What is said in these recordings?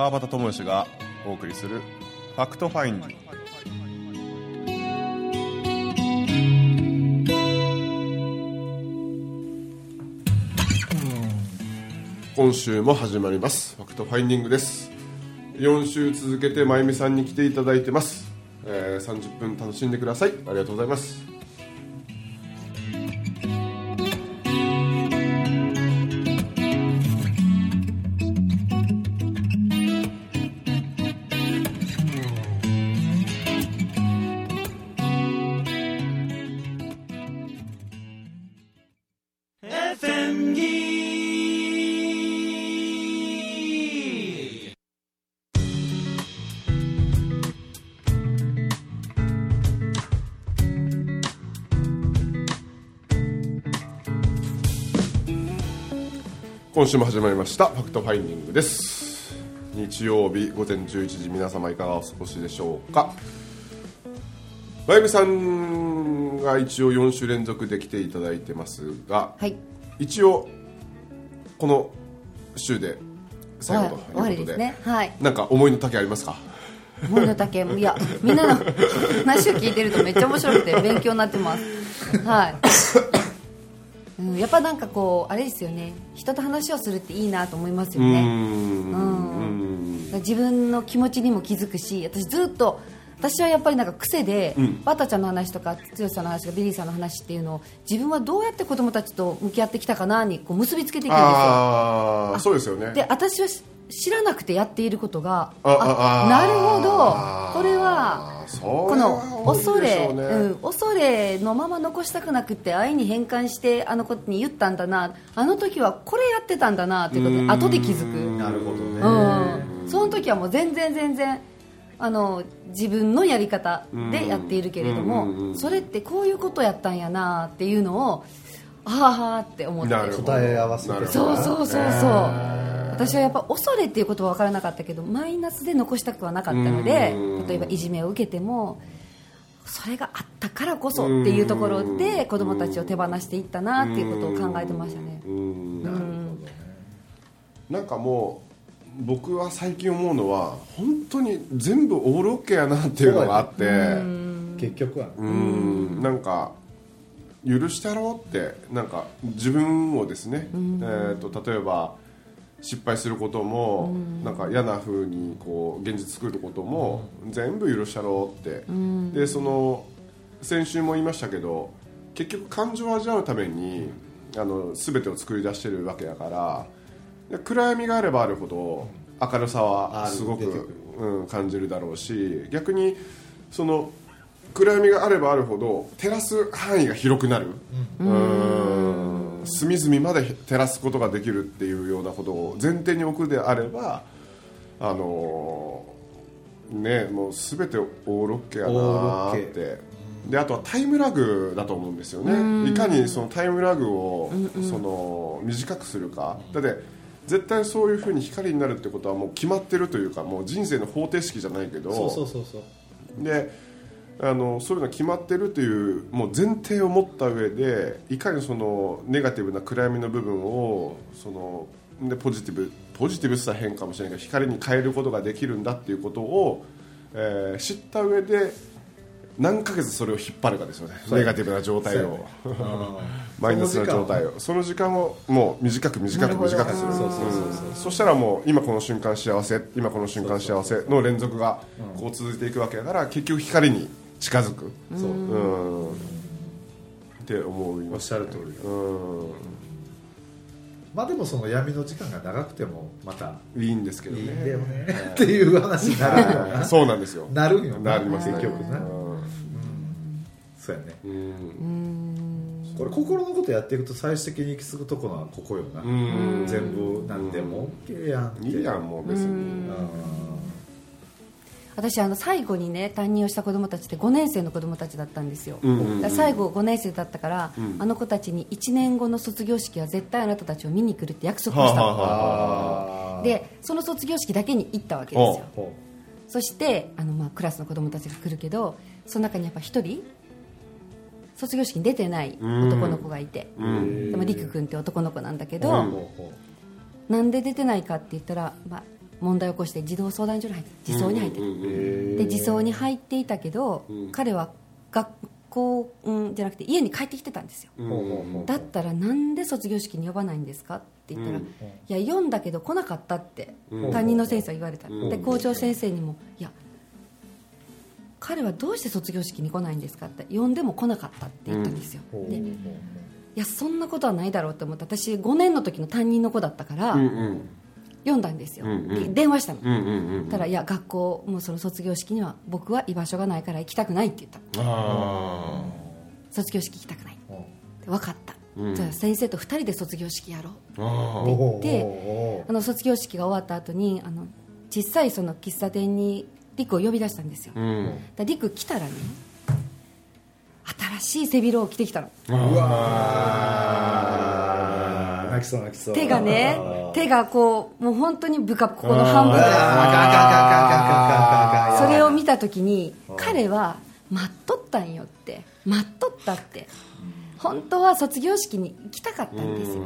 川端知義がお送りする「 Fact Finding」今週も始まります。 Fact Finding です。4週続けてまゆみさんに来ていただいてます、えー、30分楽しんでください。ありがとうございます。今週も始まりましたファクトファインディングです。日曜日午前11時皆様いかがお過ごしでしょうか。まゆみさんが一応4週連続で来ていただいてますが、はい、一応この週で最後ということででね。はい、なんか思いの丈ありますか？思いの丈いやみんなの 話を聞いてるとめっちゃ面白くて勉強になってます。はいうん、やっぱなんかこうあれですよね。人と話をするっていいなと思いますよね。うん。自分の気持ちにも気づくし私ずっと私はやっぱりなんか癖で、うん、バタちゃんの話とか剛さんの話とかビリーさんの話っていうのを自分はどうやって子供たちと向き合ってきたかなにこう結びつけていくんですよ。あそうですよね。で私は知らなくてやっていることがあなるほど。これはこの恐れ、うん、恐れのまま残したくなくて愛に変換してあの子に言ったんだな。あの時はこれやってたんだなっていうことで後で気づく。なるほどね、うん、その時はもう全然全然あの自分のやり方でやっているけれどもそれってこういうことやったんやなっていうのをああって思って。答え合わせそうそうそうそう私はやっぱ恐れっていうことは分からなかったけどマイナスで残したくはなかったので例えばいじめを受けてもそれがあったからこそっていうところで子供たちを手放していったなっていうことを考えてましたね。なんかもう僕は最近思うのは本当に全部オールオッケーやなっていうのがあって結局は。うん。なんか許してやろうってなんか自分をですね、えーと例えば失敗することも、なんか嫌な風にこう現実作ることも、全部許したろうって、でその先週も言いましたけど結局感情を味わうためにあの全てを作り出してるわけやから暗闇があればあるほど明るさはすごく、うん、感じるだろうし逆にその暗闇があればあるほど照らす範囲が広くなる。うん隅々まで照らすことができるっていうようなことを前提に置くであればあのねもう全てオールオッケーやなって。であとはタイムラグだと思うんですよね。いかにそのタイムラグをその短くするか。だって絶対そういうふうに光になるってことはもう決まってるというかもう人生の方程式じゃないけど。そうそうそうそう。であのそういうのが決まってるというもう前提を持った上でいかにそのネガティブな暗闇の部分をそのでポジティブポジティブさ変かもしれないけど光に変えることができるんだっていうことを、えー、知った上で何ヶ月それを引っ張るかですよね。ネガティブな状態を、マイナスな状態を。その時間。をもう短く短く短くするそしたらもう今この瞬間幸せ今この瞬間幸せの連続がこう続いていくわけだから結局光に近づく。そう、うん、って思いまおっしゃる通りうん。まあでもその闇の時間が長くてもまたいいんですけどね。いいんだよね。っていう話になるよなそうなんですよ。なるよなります結局な、うん、そうやね。うん。これ心のことやっていくと最終的に行き着くところはここよな。全部なんでも。OK やんいいやんもう別に。うん私あの最後にね担任をした子どもたちって5年生の子どもたちだったんですよ、うんうん、最後5年生だったから、うん、あの子たちに1年後の卒業式は絶対あなたたちを見に来るって約束をしたの。でその卒業式だけに行ったわけですよ。そしてあの、まあ、クラスの子どもたちが来るけどその中にやっぱ1人卒業式に出てない男の子がいて、でもりく君って男の子なんだけど、なんで出てないかって言ったら、まあ、問題を起こして児童相談所に入って児相に入ってた、で児相に入っていたけど、彼は学校、うん、じゃなくて家に帰ってきてたんですよ、だったらなんで卒業式に呼ばないんですかって言ったら、いや読んだけど来なかったって担任の先生は言われた、で校長先生にもいや彼はどうして卒業式に来ないんですかって呼んでも来なかったって言ったんですよ、でいやそんなことはないだろうと思って私5年の時の担任の子だったから、うんうん読んだんですよ、うんうん、電話したの、うんうんうん、たらいや学校もその卒業式には僕は居場所がないから行きたくないって言った卒業式行きたくない。分かった、うん、じゃあ先生と2人で卒業式やろう。って言ってあの卒業式が終わった後にあの小さいその喫茶店にリクを呼び出したんですよ、うん、だリク来たらね新しい背広を着てきたの。うわ泣きそう泣きそう。手がね手がこうもう本当にぶかここの半分ぐらいそれを見た時に彼は待っとったんよって待っとったって本当は卒業式に行きたかったんですよ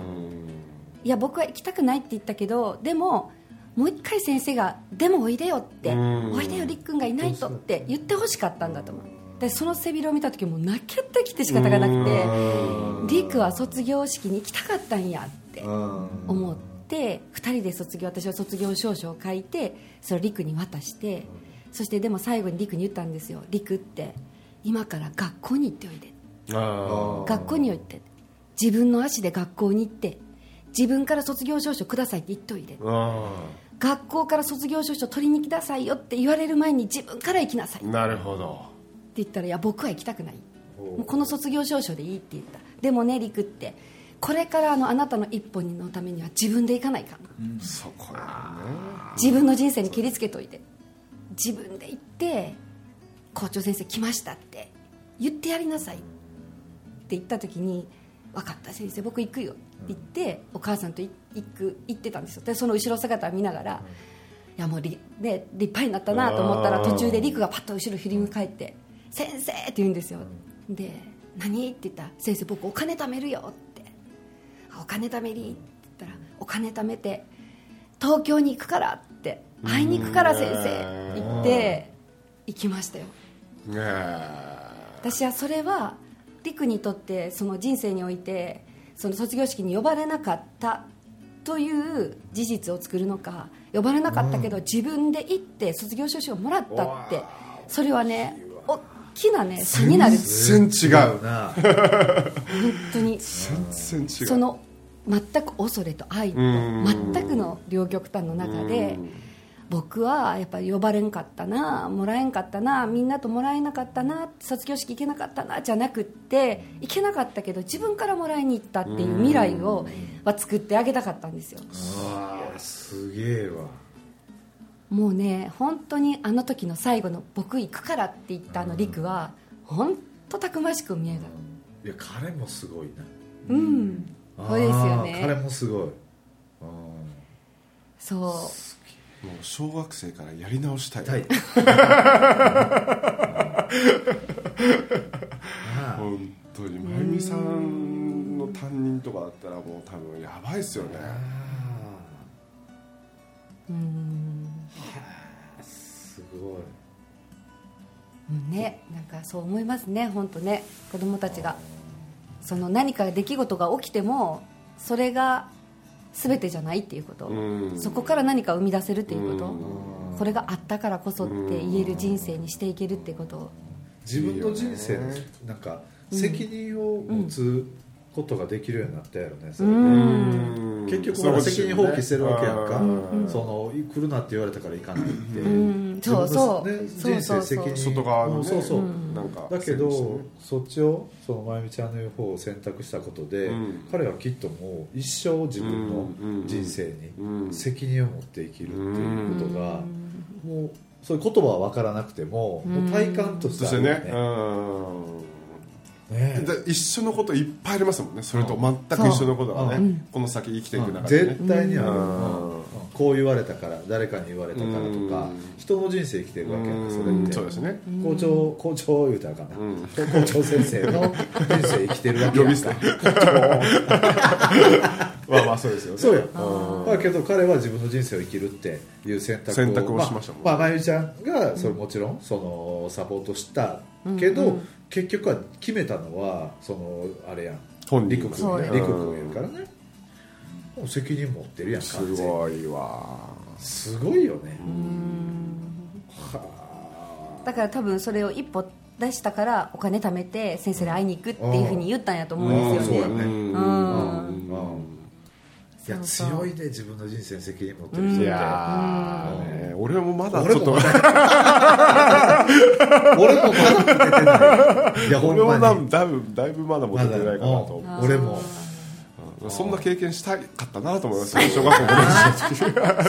いや僕は行きたくないって言ったけどでももう一回先生が「でもおいでよ」って「おいでよりっくんがいないと」って言ってほしかったんだと思うでその背広を見た時も泣けてきて仕方がなくてりくは卒業式に行きたかったんやって思って2人で卒業私は卒業証書を書いてそれをりくに渡してそしてでも最後にりくに言ったんですよ。りくって今から学校に行っておいで。学校に行って。自分の足で学校に行って自分から卒業証書くださいって言っといて学校から卒業証書取りに来なさいよって言われる前に自分から行きなさい。なるほど言ったら「いや僕は行きたくない」もうこの卒業証書でいいって言った。でもね陸ってこれからあのあなたの一本のためには自分で行かないかうん、そこやね。自分の人生に切りつけといて。自分で行って校長先生来ましたって言ってやりなさいって言った時に分かった先生僕行くよって言って、お母さんと行く行ってたんですよ。でその後ろ姿を見ながら、いやもう立立派になったなと思ったら途中で陸がパッと後ろ振り向いて先生って言うんですよ。で何？って言ったら先生僕お金貯めるよって。お金貯めりって言ったらお金貯めて東京に行くからって。会いに行くから先生言って行きましたよ。私はそれは陸にとってその人生においてその卒業式に呼ばれなかったという事実を作るのか呼ばれなかったけど自分で行って卒業証書をもらったって。それはねきなね差になる。全然違う。な。本当に。全然違う。その全く恐れと愛と全くの両極端の中で僕はやっぱり呼ばれんかったなもらえんかったなみんなともらえなかったな卒業式行けなかったなじゃなくって行けなかったけど自分からもらいに行ったっていう未来をは作ってあげたかったんですよ。すげえわもうね本当にあの時の最後の「僕行くから」って言ったあの陸は本当たくましく見えたいや彼もすごいな。うん。そうですよね。彼もすごい。そう。もう小学生からやり直したい、はい、本当に真由美さんの担任とかだったらもう多分やばいっすよね。うんすごい。ねなんかそう思いますね本当ね。子供たちが。その何か出来事が起きてもそれが全てじゃないっていうこと、そこから何か生み出せるっていうこと、これがあったからこそって言える人生にしていけるっていうこと。自分の人生なんか責任を持つことができるようになったやろねそれで結局責任放棄してるわけやんか。その来るなって言われたから行かないってそうそう、ね、人生責任。外側の、ね、そうそう。なんかだけどそっちをそのまゆみちゃんの言う方を選択したことで彼はきっともう一生自分の人生に責任を持って生きるっていうことがもうそういう言葉は分からなくてももう体感としてあるよね。ね、一緒のこといっぱいありますもんね。それと全く一緒のことがね、この先生きていく中で、ね、絶対にある、こう言われたから誰かに言われたからとかうん。人の人生生きてるわけやんかそれって。そうですね。校長校長言うたらあかんな、うん。校長先生の人生生きてるわけやんか。まあまあそうですよね。そうやけど彼は自分の人生を生きるっていう選択を選択をしましたもんね。まあ、まあまゆちゃんがそれもちろんそのサポートしたけど、結局は決めたのはそのあれやん。本人陸君ね。陸君がいるからねもう責任持ってるやんすごいわ。すごいよね。はだから多分それを一歩出したからお金貯めて先生に会いに行くっていうふうに言ったんやと思うんですよね。うん。そうやね。うん。あうん。いや強いで自分の人生に責任持ってる人って。いやーね俺もまだち俺ょっと。もまだ俺もまだ 持ててない。いやほ俺もだいぶだいぶまだ持ててないかなと俺も。うそんな経験したかったなと思います小学校5年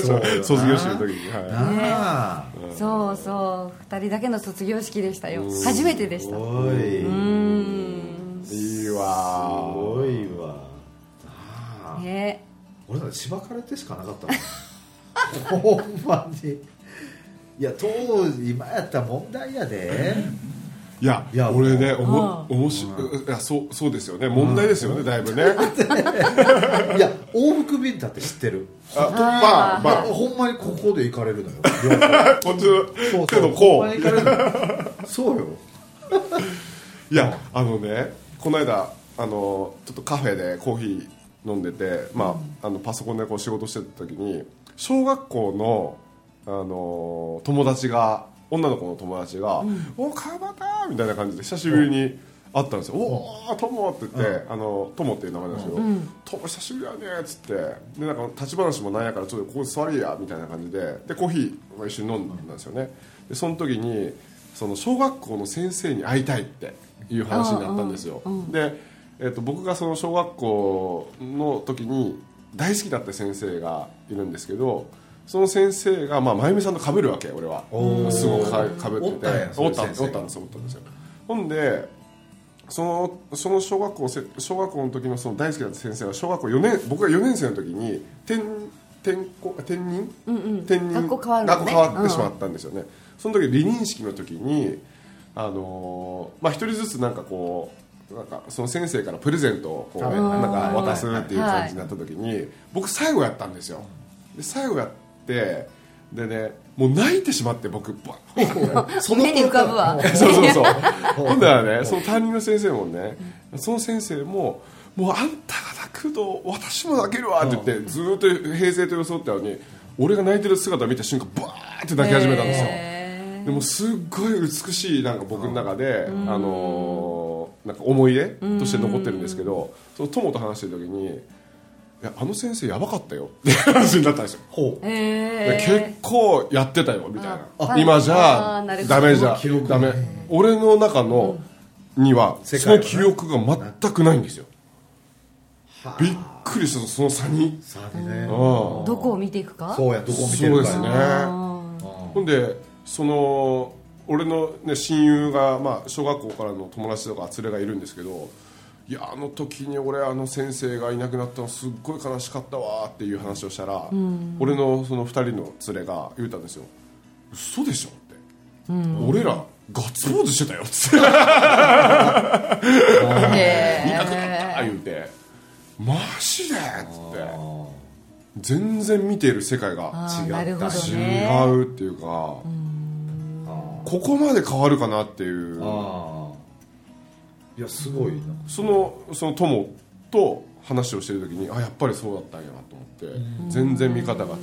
生の時 卒業式の時に。はい。そうそう。2人だけの卒業式でしたよ。初めてでした。すごい。うん。いいすわごいわ。なあ。ね。俺なんかしばかれてしかなかったもん。ほんまに。いや当時今やったら問題やでいやいや俺ねう。おもん。面白いいやそうそうですよね。問題ですよねだいぶね。いや往復便だって知ってる？あまあまあ。ほんまにここで行かれるのよ。こっちのそう手のこう。そうよ。いやあのねこの間あのちょっとカフェでコーヒー飲んでて、まあ、あのパソコンでこう仕事してた時に小学校のあの友達が女の子の友達が「お川端!」みたいな感じで久しぶりに会ったんですよ「おお友!」って言って「あの友っていう名前なんですけど「友久しぶりやね」っつってでなんか立ち話もなんやからちょっとここに座りやみたいな感じででコーヒーを一緒に飲んだんですよね。でその時にその小学校の先生に会いたいっていう話になったんですよ、で、えっと僕がその小学校の時に大好きだった先生がいるんですけどその先生が、まあ、真由美さんと被るわけ俺は。すごくか被ってて。おったんやおったそういう先生がおったんですよおったんですよ。ほんでそのその小学校せ小学校の時のその大好きだった先生は小学校4年僕が4年生の時に転転校転任、転任学校変わるのね。学校変わってしまったんですよね、その時離任式の時にあのーまあ一人ずつなんかこうなんかその先生からプレゼントをこうはいなんか渡すっていう感じになった時に僕最後やったんですよ。で最後やってでねもう泣いてしまって僕バッその目に浮かぶわ。そうそうそう。ほんだらねその担任の先生もねその先生ももうあんたが泣くと私も泣けるわって言ってずーっと平静と装ったのに俺が泣いてる姿を見た瞬間バーって泣き始めたんですよ。へでもすっごい美しいなんか僕の中で、あのーなんか思い出として残ってるんですけどその友と話してる時に「いやあの先生やばかったよ」って話になったんですよ。結構やってたよみたいな。あ今じゃダメじゃ記憶ダメ。俺の中のにはその記憶が全くないんですよ。びっくりしたその差に。ね。うん。どこを見ていくか？そうやどこを見てるか。そうですね。ほんでその俺の、ね、親友が、まあ、小学校からの友達とか連れがいるんですけどいやあの時に俺あの先生がいなくなったのすっごい悲しかったわっていう話をしたら、俺のその2人の連れが言うたんですよ。嘘でしょって、俺らガッツポーズしてたよっつってへいなくなった言うて。マジでっつって。全然見ている世界が違った。なるほど違ねうっていうか、ここまで変わるかなっていういやすごいな。そのその友と話をしてる時にあやっぱりそうだったんやなと思って全然見方が違うなと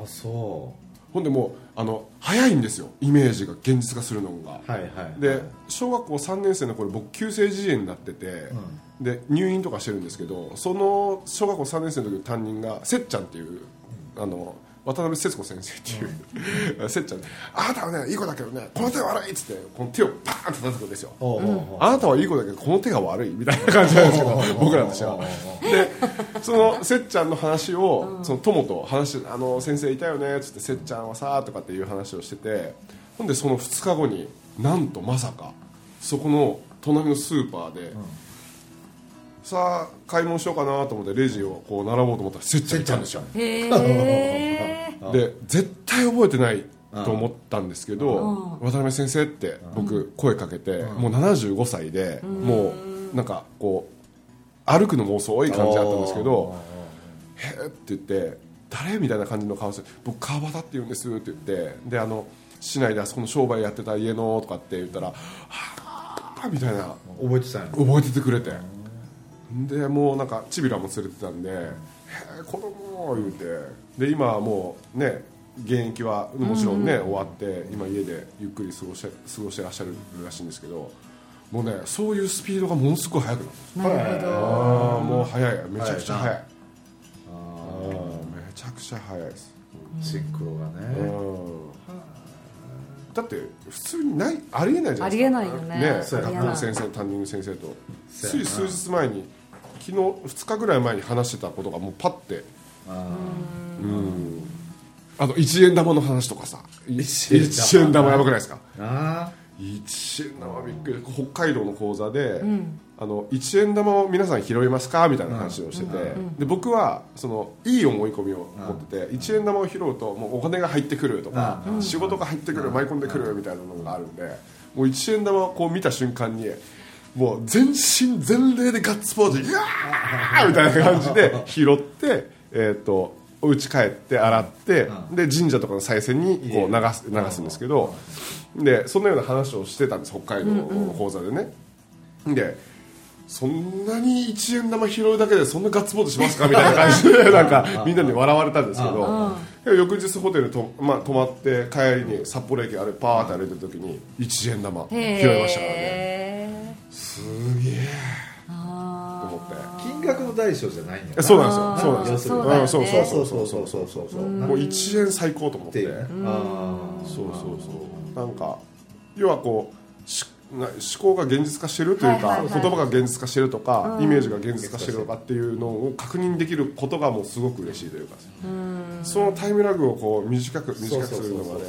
ああそほんでもうあの早いんですよ。イメージが現実化するのが。うはいはい。で小学校3年生の頃僕急性耳炎になってて、で入院とかしてるんですけどその小学校3年生の時の担任がせっちゃんっていうあの渡辺節子先生っていう、せっちゃん。あなたはねいい子だけどねこの手は悪いっつってこの手をパーンと叩くんですよ。あなたはいい子だけどこの手が悪いみたいな感じなんですけど僕らとしては。でそのせっちゃんの話をその友と話あの先生いたよねっつってせっちゃんはさとかっていう話をしててほんでその2日後になんとまさかそこの隣のスーパーでさあ買い物しようかなと思ってレジをこう並ぼうと思ったらせっちゃんいたんですよ。で絶対覚えてないと思ったんですけど渡辺先生って僕声かけてもう75歳でもうなんかこう歩くのも遅い感じだったんですけど「へえ」って言って「誰?」みたいな感じの顔して「僕川端って言うんです」って言ってであの市内であそこの商売やってた家のとかって言ったら「はあ」みたいな覚えてた覚えててくれてでもうなんかチビラも連れてたんで「へえ子供言うて。で今はもうね現役はもちろんね、終わって今家でゆっくり過ごして過ごしてらっしゃるらしいんですけどもうねそういうスピードがものすごく速くなるなるほど。ああもう速い。めちゃくちゃ速い。あうんめちゃくちゃ速いです、ーシンクロがうねんだって普通にないありえないじゃないですか。ありえないよね。そうやな。学校の先生担任の先生と。つい数日前に昨日2日ぐらい前に話してたことがもうパッて。あうん。あの1円玉の話とかさ。一円玉やばくないですか？ー。あ1円玉びっくり。北海道の講座で、あの1円玉を皆さん拾いますか？みたいな話をしてて、で僕はそのいい思い込みを持ってて、1円玉を拾うともうお金が入ってくるとか、仕事が入ってくる、舞い込んでくるみたいなのがあるんでもう1円玉をこう見た瞬間にもう全身全霊でガッツポーズで「うわー!」みたいな感じで拾って、えー、とお家帰って洗って、で神社とかの賽銭にこう流す流すんですけど、でそんなような話をしてたんです北海道の講座でね、でそんなに1円玉拾うだけでそんなガッツポーズしますか？みたいな感じで なんかみんなに笑われたんですけど。で翌日ホテルと、まあ、泊まって帰りに札幌駅あれパーって歩いてる時に1円玉拾いましたからね。すげえ。あと思って。金額の大小じゃないんやえそうなんですよ。そうなんですよ。そうそうそうそうそそううそうそうそうそう。もう1円最高と思って。そうそうそう。なんか要はこう思考が現実化してるというか、はいはいはい。言葉が現実化してるとか、イメージが現実化してるとかっていうのを確認できることがもうすごく嬉しいというか。そのタイムラグをこう短く短くするのがね。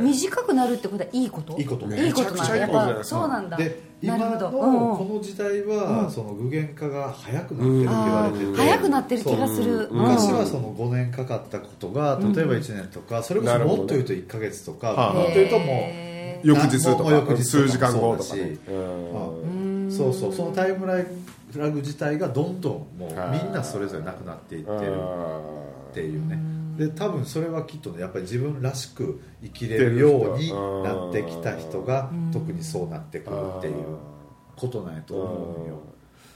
短くなるってことはいいこと？いいこといいことなんだ。めちゃくちゃいいやっぱそうなんだ。で今のなるほど。この時代はその具現化が早くなってるって言われてて。早くなってる気がする。そう。昔はその5年かかったことが例えば1年とかそれこそもっと言うと1か月とかはあもっと言うともうへ翌日とかか。数時間後とかそうだし。ねうん。そうそう。そのタイムラグ自体がどんどんもうはい。みんなそれぞれなくなっていってる。っていうね。で多分それはきっとねやっぱり自分らしく生きれるようになってきた人が特にそうなってくるっていうことなんやと思うんよ、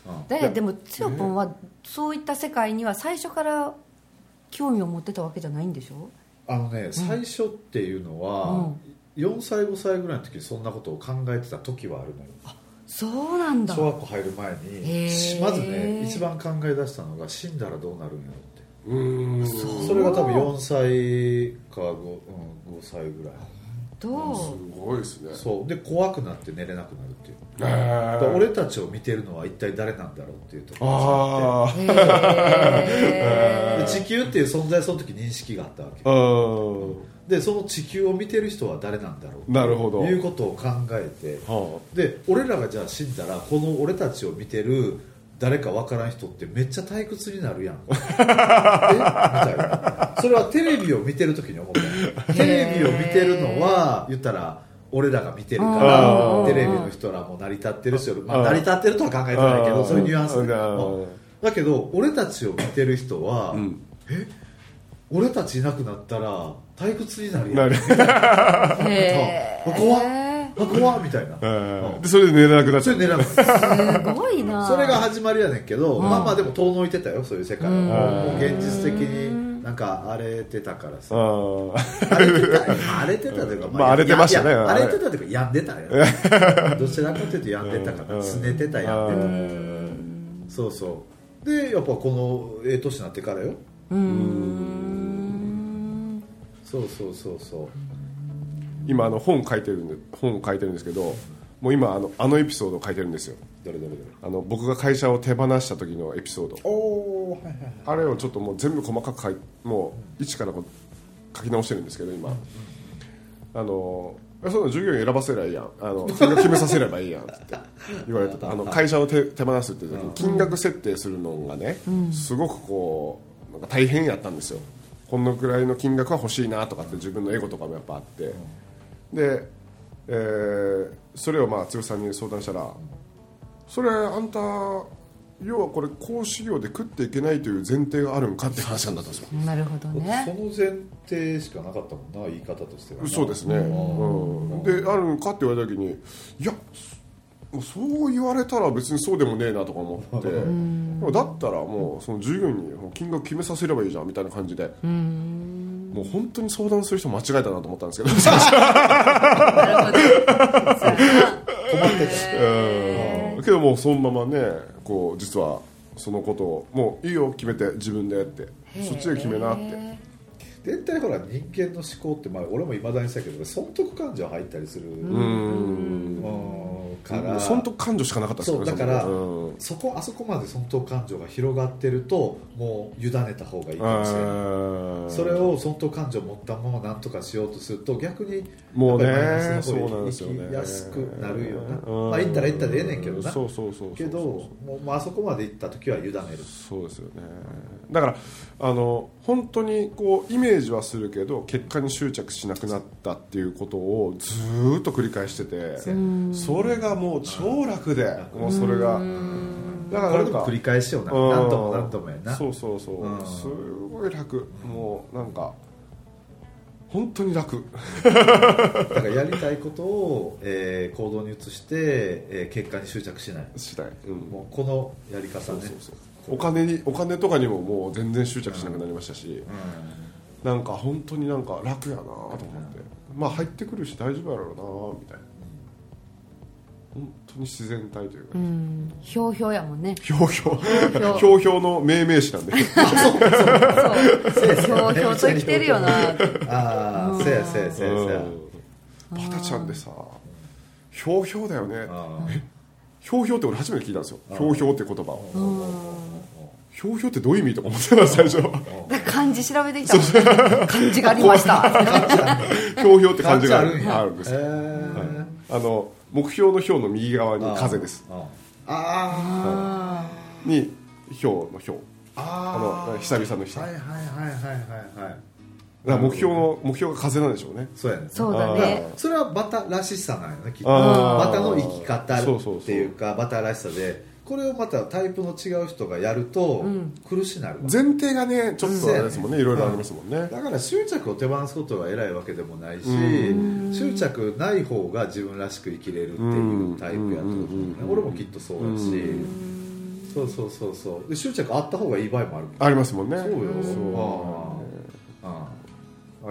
うん。ででもつよぽんはそういった世界には最初から興味を持ってたわけじゃないんでしょ？あのね最初っていうのは、4歳5歳ぐらいの時にそんなことを考えてた時はあるのよ。そうなんだ。小学校入る前へにーまずね一番考え出したのが死んだらどうなるんやろって。うん。それが多分4歳か 5,、うん、5歳ぐらい。どうすごいですね。そう。で怖くなって寝れなくなるっていう。俺たちを見てるのは一体誰なんだろうっていうところがあへで地球っていう存在その時認識があったわけ。あうんでその地球を見てる人は誰なんだろうなるほど。いうことを考えてはで俺らがじゃあ死んだらこの俺たちを見てる誰かわからん人ってめっちゃ退屈になるやん。え？みたいな。それはテレビを見てる時に思った。テレビを見てるのは言ったら俺らが見てるかうんらテレビの人らも成り立ってるし、まあ、うん成り立ってるとは考えてないけうんどそういうニュアンスで。うんだけど俺たちを見てる人は、ん。俺たちいなくなったら退屈になるやん。怖っあ怖っみたいな、うん。でそれで寝れなくなっちゃうそれ狙うすごいな。それが始まりやねんけど、まあまあでも遠のいてたよそういう世界は、もう現実的になんか荒れてたからさ。あ荒れてた。荒れてたというか、まあ荒れてましたね。いやいやあれ荒れてたというか病んでたよ。どちらかというと病んでたからうん。拗ねてた病ん。でたそうそう。でやっぱこのええ年になってからよ。うーんそうそうそうそう。今あの本書いてるんで本を書いてるんですけどもう今あのあのエピソードを書いてるんですよ。どれどれどれあの僕が会社を手放した時のエピソード。おおはいはいはい。あれをちょっともう全部細かく書いもう一からこう書き直してるんですけど今。あのえそんな従業員選ばせりゃいいやん。あの金額決めさせればいいやんって。言われてた。あの会社を手手放すっていう時に金額設定するのがね、すごくこうなんか大変やったんですよこのくらいの金額は欲しいなとかって自分のエゴとかもやっぱあって、で、えーそれをまあ剛さんに相談したらそれあんた要はこれ講師業で食っていけないという前提があるんかって話になったんです。よなるほどそねの前提しかなかったもんな言い方としてはな。そうですね、うん、であるんかって言われた時にいやそう言われたら別にそうでもねえなとか思って。だったらもうその従業員に金額決めさせればいいじゃんみたいな感じで。もう本当に相談する人間違えたなと思ったんですけど。なるほど。困ってうん。けどもうそのままねこう実はそのことをもういいよ決めて自分でって。そっちで決めなって。へた絶対ほら人間の思考って、まあ、俺もいまだにしたけど損得感情入ったりする。うん。うんから。損得感情しかなかったですよねそうだからそこあそこまで損得感情が広がってるともう委ねた方がいいかもしれない。うんそれを損得感情を持ったまま何とかしようとすると逆にもうねそうなんですよね。やすくなるよな、うん。まあ行ったら行ったでええねんけどな。そうそうそう。けどもうまああそこまで行った時は委ねる。そうですよね。だからあの本当にこうイメージはするけど結果に執着しなくなったっていうことをずーっと繰り返しててそれがもう超楽でもうそれが。だからか繰り返しよな。うん。何度も何度もやな。そうそうそう。うん。すごい楽。もうなんか本当に楽。だからやりたいことを、えー行動に移して、えー結果に執着しない。したい、うん、もうこのやり方ね。そうそうそうお金にお金とかにももう全然執着しなくなりましたし、なんか本当になんか楽やなと思って、まあ入ってくるし大丈夫やろうなみたいな。本当に自然体というか、うん。ひょうひょうやもんね。ひょうひょう。ひょうひょう。の命名詞なんで。そうひょうひょうと生きてるよな。ああせやせやせやせや。うん。パタちゃんでさひょうひょうだよね。あひょうひょうって俺初めて聞いたんですよ。ひょうひょうって言葉を。ーひょうひょうってどういう意味とか思ってた最初。漢字調べてきた。漢字がありました。ひょうひょうって感じがあるんや。るんですあの目標の標の右側に風です。ああに標の標ああの久々の人はいはいはいはいはいはいだから目標の目標が風なんでしょうね。そうやね。そうだね。それはバタらしさなんよねきっと。バタの生き方そうそうそうっていう。かバタらしさで。これをまたタイプの違う人がやるとん。苦しなるわ。前提がねちょっとあれですもんね。うんいろいろありますもんね。だから執着を手放すことが偉いわけでもないしう執着ない方が自分らしく生きれるっていうタイプやと思うね。うん俺もきっとそうやし。そうそうそうそう。で執着あった方がいい場合もあるありますもんね。そうよ。そう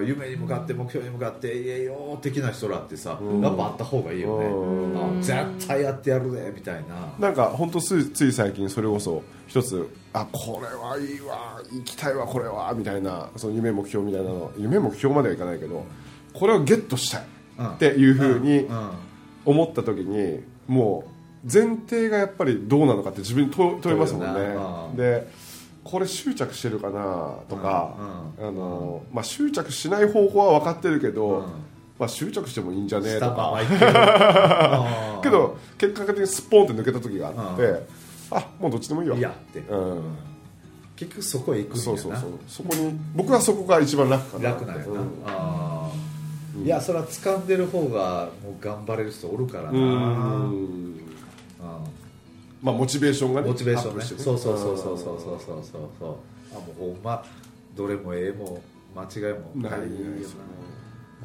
夢に向かって目標に向かっていえよ的な人らってさ、うん。やっぱあった方がいいよね、うん。あ絶対やってやるぜみたいな。なんか本当ついつい最近それこそ一つあこれはいいわ行きたいわこれはみたいなその夢目標みたいなの夢目標まではいかないけどこれをゲットしたいうん。っていうふうにうん。思った時にもう前提がやっぱりどうなのかって自分に問問いますもんね。でこれ執着してるかなとか、うんあのまあ、執着しない方法は分かってるけど、うん。まあ、執着してもいいんじゃねえとか。けど。結果的にスッポンって抜けた時があって、うあもうどっちでもいいわ。いやって。うん、結局そこへ行くんやな。そうそうそうそこに僕はそこが一番楽かな。楽なんやな、うん。ああいやそれは掴んでる方がもう頑張れる人おるからな、うんうんまあモチベーションがねモチベーションね。そうそうそうそうそうそうそうそう。そうあもうほんまどれもええも間違いもない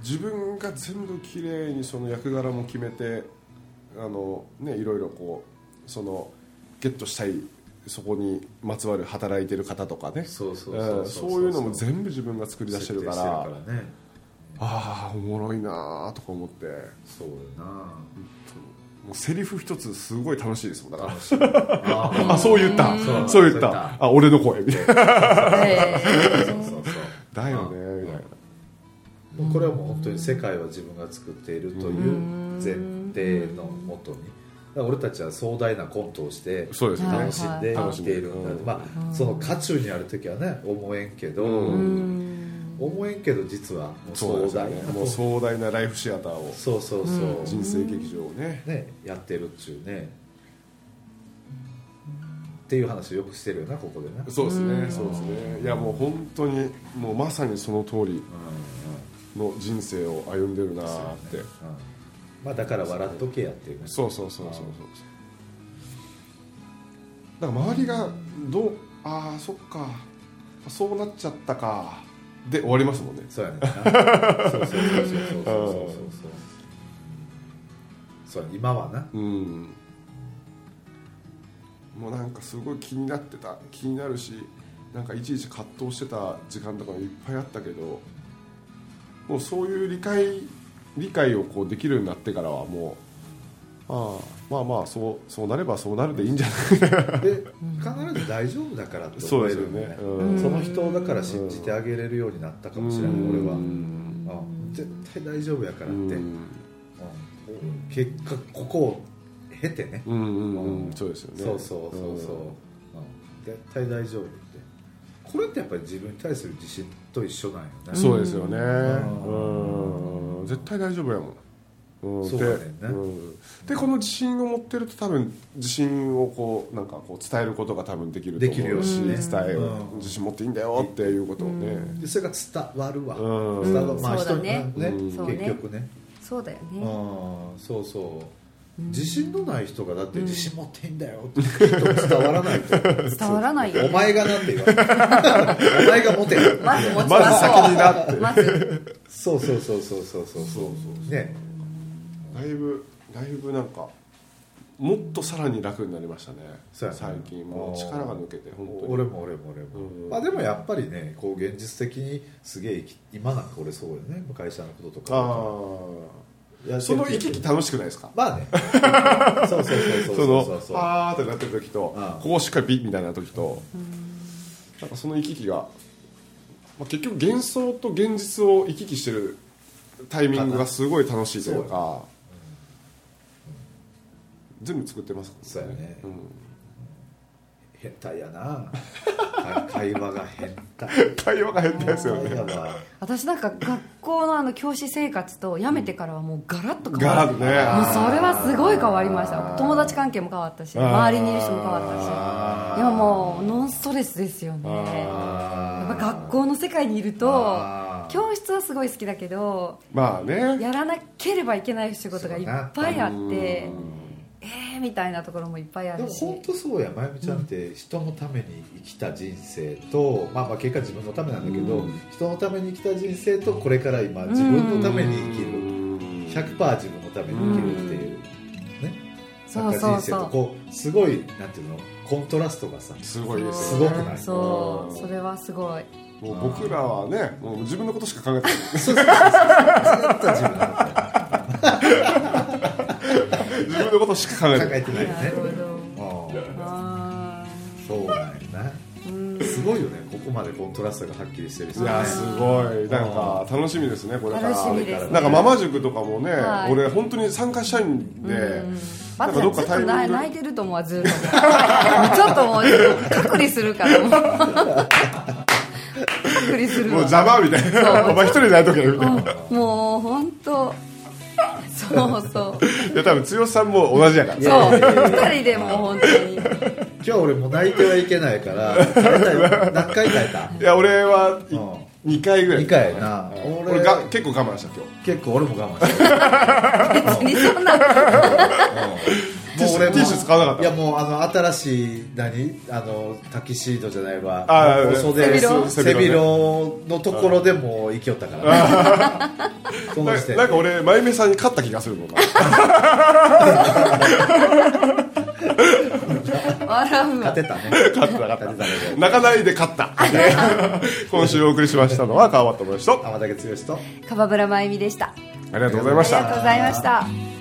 自分が全部きれいにその役柄も決めてあのねいろいろこうそのゲットしたいそこにまつわる働いてる方とかね。そうそううんそういうのも全部自分が作り出してるから。ね。ああおもろいなーとか思って。そうよなもうセリフ一つすごい楽しいですもん。だからああそう言った。そう言った。た。あ俺の声。みたいなだよねみたいな。もうこれはもう本当に世界は自分が作っているという前提のもとに俺たちは壮大なコントをして楽しんではい生きているんだ、うんまあその渦中にある時はね思えんけど、思えんけど実は壮大な。ねもう壮大なライフシアターを。そうそうそう、人生劇場をね。ねやってるっちゅうね。っていう話をよくしてるよなここでな。そうですねそうですね。いやもう本当にもうまさにその通りの人生を歩んでるなーって。うん。まあだから笑っとけやっていうね。そうそうそうそうそう。だから周りがどうああそっか。そうなっちゃったかで終わりますもんね。そうやね。んなそうそうそうそうそうそうそうそうそう今はな。うん。もうなんかすごい気になってた気になるしなんかいちいち葛藤してた時間とかもいっぱいあったけどもうそういう理解理解をこうできるようになってからはもうああまあまあそうそうなればそうなるでいいんじゃないで必ず大丈夫だからってそうですよ思えるよね。ねうん。その人だから信じてあげれるようになったかもしれない俺は。うん。うん絶対大丈夫やからって。結果ここを経てね。うんうんうん。そうですよね。そうそうそうそう、うん。絶対大丈夫って。これってやっぱり自分に対する自信と一緒なんよね。そうですよね。ん。うん。絶対大丈夫やもんうん。そうでだね。うん。でこの自信を持ってると多分自信をこうなんかこう伝えることが多分できると思う。しできるよ伝ね。えう。ん。自信持っていいんだよっていうことをね。でそれが伝わるわ、うん。伝わるまあ人にそうだね。ね。うん。そうね。結局ね。そうだようんねそうそう。自信のない人がだって自信持っていいんだよって伝わらないと。伝わらないよお前がなんて言われるお前が持てるまず持ちまず先になって。まず。そうそうそうそうそうそうそう。ねだいぶだいぶなんかもっとさらに楽になりましたね。そう最近もう力が抜けて本当に。俺も俺も俺も、うん。まあでもやっぱりねこう現実的にすげえ今なんか俺そうよね。会社のこととか。あやあその行き来楽しくないですか？まあね。そうそうそうそうそう。そのそうそうあーってなってる時とうんここをしっかりビッみたいな時となんかその行き来が、まあ、結局幻想と現実を行き来してるタイミングがすごい楽しいというか全部作ってますからそうやね。うん。変態やな。会話が変態。会話が変態ですよね。私なんか学校のあの教師生活と辞めてからはもうガラッと変ガわるラッとね。もうそれはすごい変わりました。友達関係も変わったし周りにいる人も変わったし。今もうノンストレスですよね。やっぱ学校の世界にいると教室はすごい好きだけどまあね。やらなければいけない仕事がいっぱいあってうんえーみたいなところもいっぱいあでもるし本当そうやまゆみちゃんって人のために生きた人生と、まあ、まあ結果自分のためなんだけど、うん。人のために生きた人生とこれから今自分のために生きる、100%自分のために生きるっていう、ね。そうなんかそう。そう人生とこうすごいなんていうの？コントラストがさすごいですすごくない？そう。それはすごい。もう僕らはねもう自分のことしか考えてない。そうそうそうずっと自分の自分のことしか考えてない。考えてない。よねなるほどうんあそうな。んすごいよね。ここまでコントラストがはっきりしてる人いやすごい。なんか楽しみですねこれ。から楽しみですなんかママ塾とかもね、はい。俺本当に参加したいんで、うん。バなんかどっツちょっとかタイミング泣いてると思ずっと。ちょっともう隔離するから。もう隔離するもうわ邪魔みたいな。お前一人でやっとけみたいな、いもう本当そうそうや多分剛さんも同じやから。そう。いやいやいや二人でもう本当に。今日俺もう泣いてはいけないから何回耐えた？いや俺はうん。2回ぐらい。2回やな。俺が結構我慢した今結構俺も我慢してる別にそんなティッシュティッシュ使わなかった。いやもうあの新しい何？あのタキシードじゃないわ。袖背広？背広のところでもう生きよったから。ね その時点ななんか俺真夢さんに勝った気がするもんな。笑勝てたね。勝った勝った。泣かないで勝った。今週お送りしましたのは川端智之と。天竹剛と。川村真由美でした。ありがとうございました。ありがとうございました